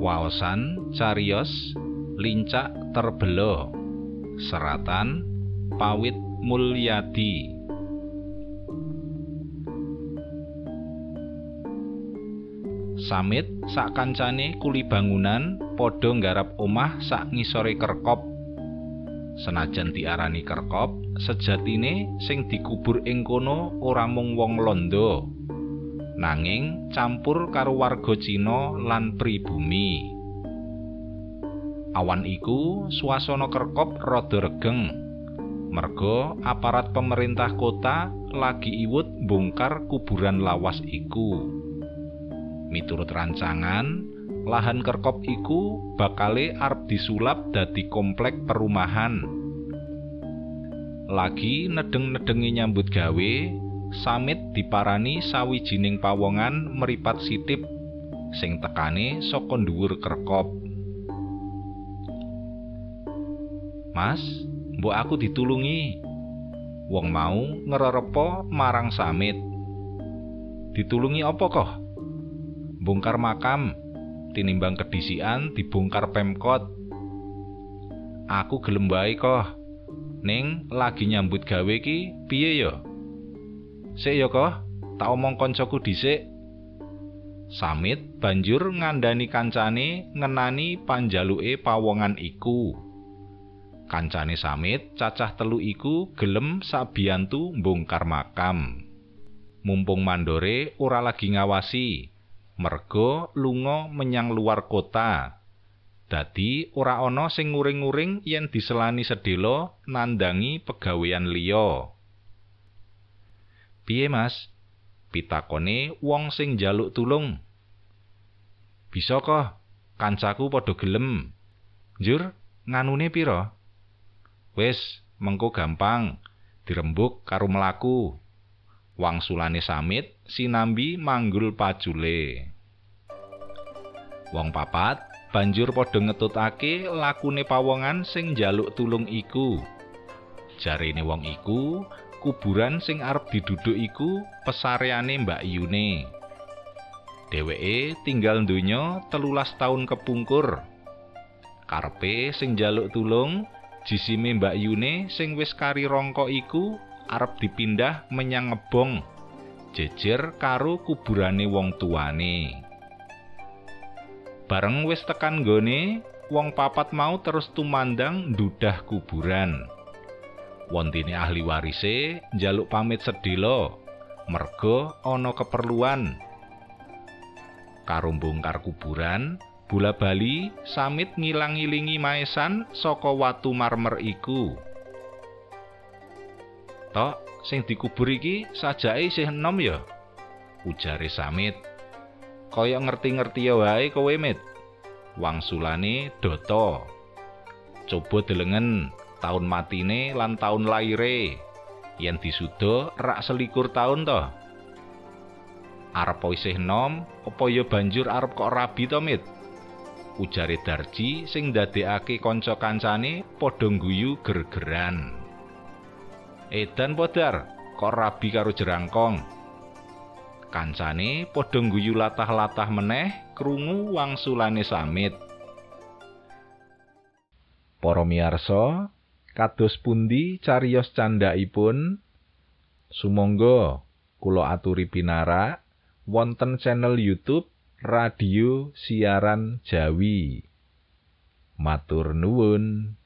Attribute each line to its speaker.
Speaker 1: Waosan cariyos lincak terbelo seratan pawit mulyadi. Samit sak kancane kuli bangunan padha nggarap omah sak ngisore kerkop. Senajan diarani kerkop sejatine sing dikubur ing kono ora mung wong londo nanging campur karo warga Cina lan pribumi. Awan iku swasana kerkop rada regeng. Merga aparat pemerintah kota lagi iwut bongkar kuburan lawas iku. Miturut rancangan, lahan kerkop iku bakale arep disulap dadi komplek perumahan. Lagi nedeng-nedengi nyambut gawe, Samit diparani sawijining pawongan meripat sitip sing tekane saka dhuwur kerkop. Mas, mbok aku ditulungi. Wong mau ngererepa marang Samit. Ditulungi apa kok? Bongkar makam, tinimbang kedisian dibongkar Pemkot. Aku gelem wae kok. Ning lagi nyambut gawe ki piye ya? Sik ya kok, tak omong koncoku dhisik. Samit banjur ngandani kancane ngenani panjaluke pawongan iku. Kancane Samit cacah telu iku gelem sabiyantu mbongkar makam. Mumpung mandore ora lagi ngawasi, merga lunga menyang luar kota. Dadi ora ana sing nguring-nguring yen diselani sedhela nandangi pegawean liya. Piye, Mas? Pitakone wong sing njaluk tulung. Bisa kok, kancaku padha gelem. Njur, nganune pira? Wis, mengko gampang, dirembuk karo mlaku. Wangsulane samit sinambi manggul pacule. Wong papat banjur padha ngetutake lakune pawongan sing njaluk tulung iku. Jarene wong iku, kuburan sing arep diduduk iku pesareane Mbak Yune. Dheweke tinggal donya telulas taun kepungkur. Karpe sing njaluk tulung, jisime Mbak Yune sing wis kari rongko iku arep dipindah menyang ngebong. Jejer karo kuburane wong tuane. Bareng wis tekan gone, wong papat mau terus tumandang ndudah kuburan. Wontine ahli warise njaluk pamit sedhela. Merga ana keperluan. Karo bongkar kuburan bola bali samit ngilang-ilingi maesan saka watu marmer iku. Tok sing dikubur iki sajake isih enom ya? Ujare samit. Kaya ngerti-ngerti wae kowe mit. Wangsulane doto coba delengen taun matine lan taun laire. Yen disuda rak selikur taun to? Arep isih nom apa ya banjur arep kok rabi to mit? Ujare darji sing ndadekake kanca kancane padha guyu gergeran. Edan podar kok rabi karo jerangkong? Kancane padha guyu latah-latah meneh krungu wangsulane samit. Para miyarsa, kados pundi cariyos candhaipun? Sumangga kula aturi pinara wonten channel YouTube Radio Siaran Jawi. Matur nuwun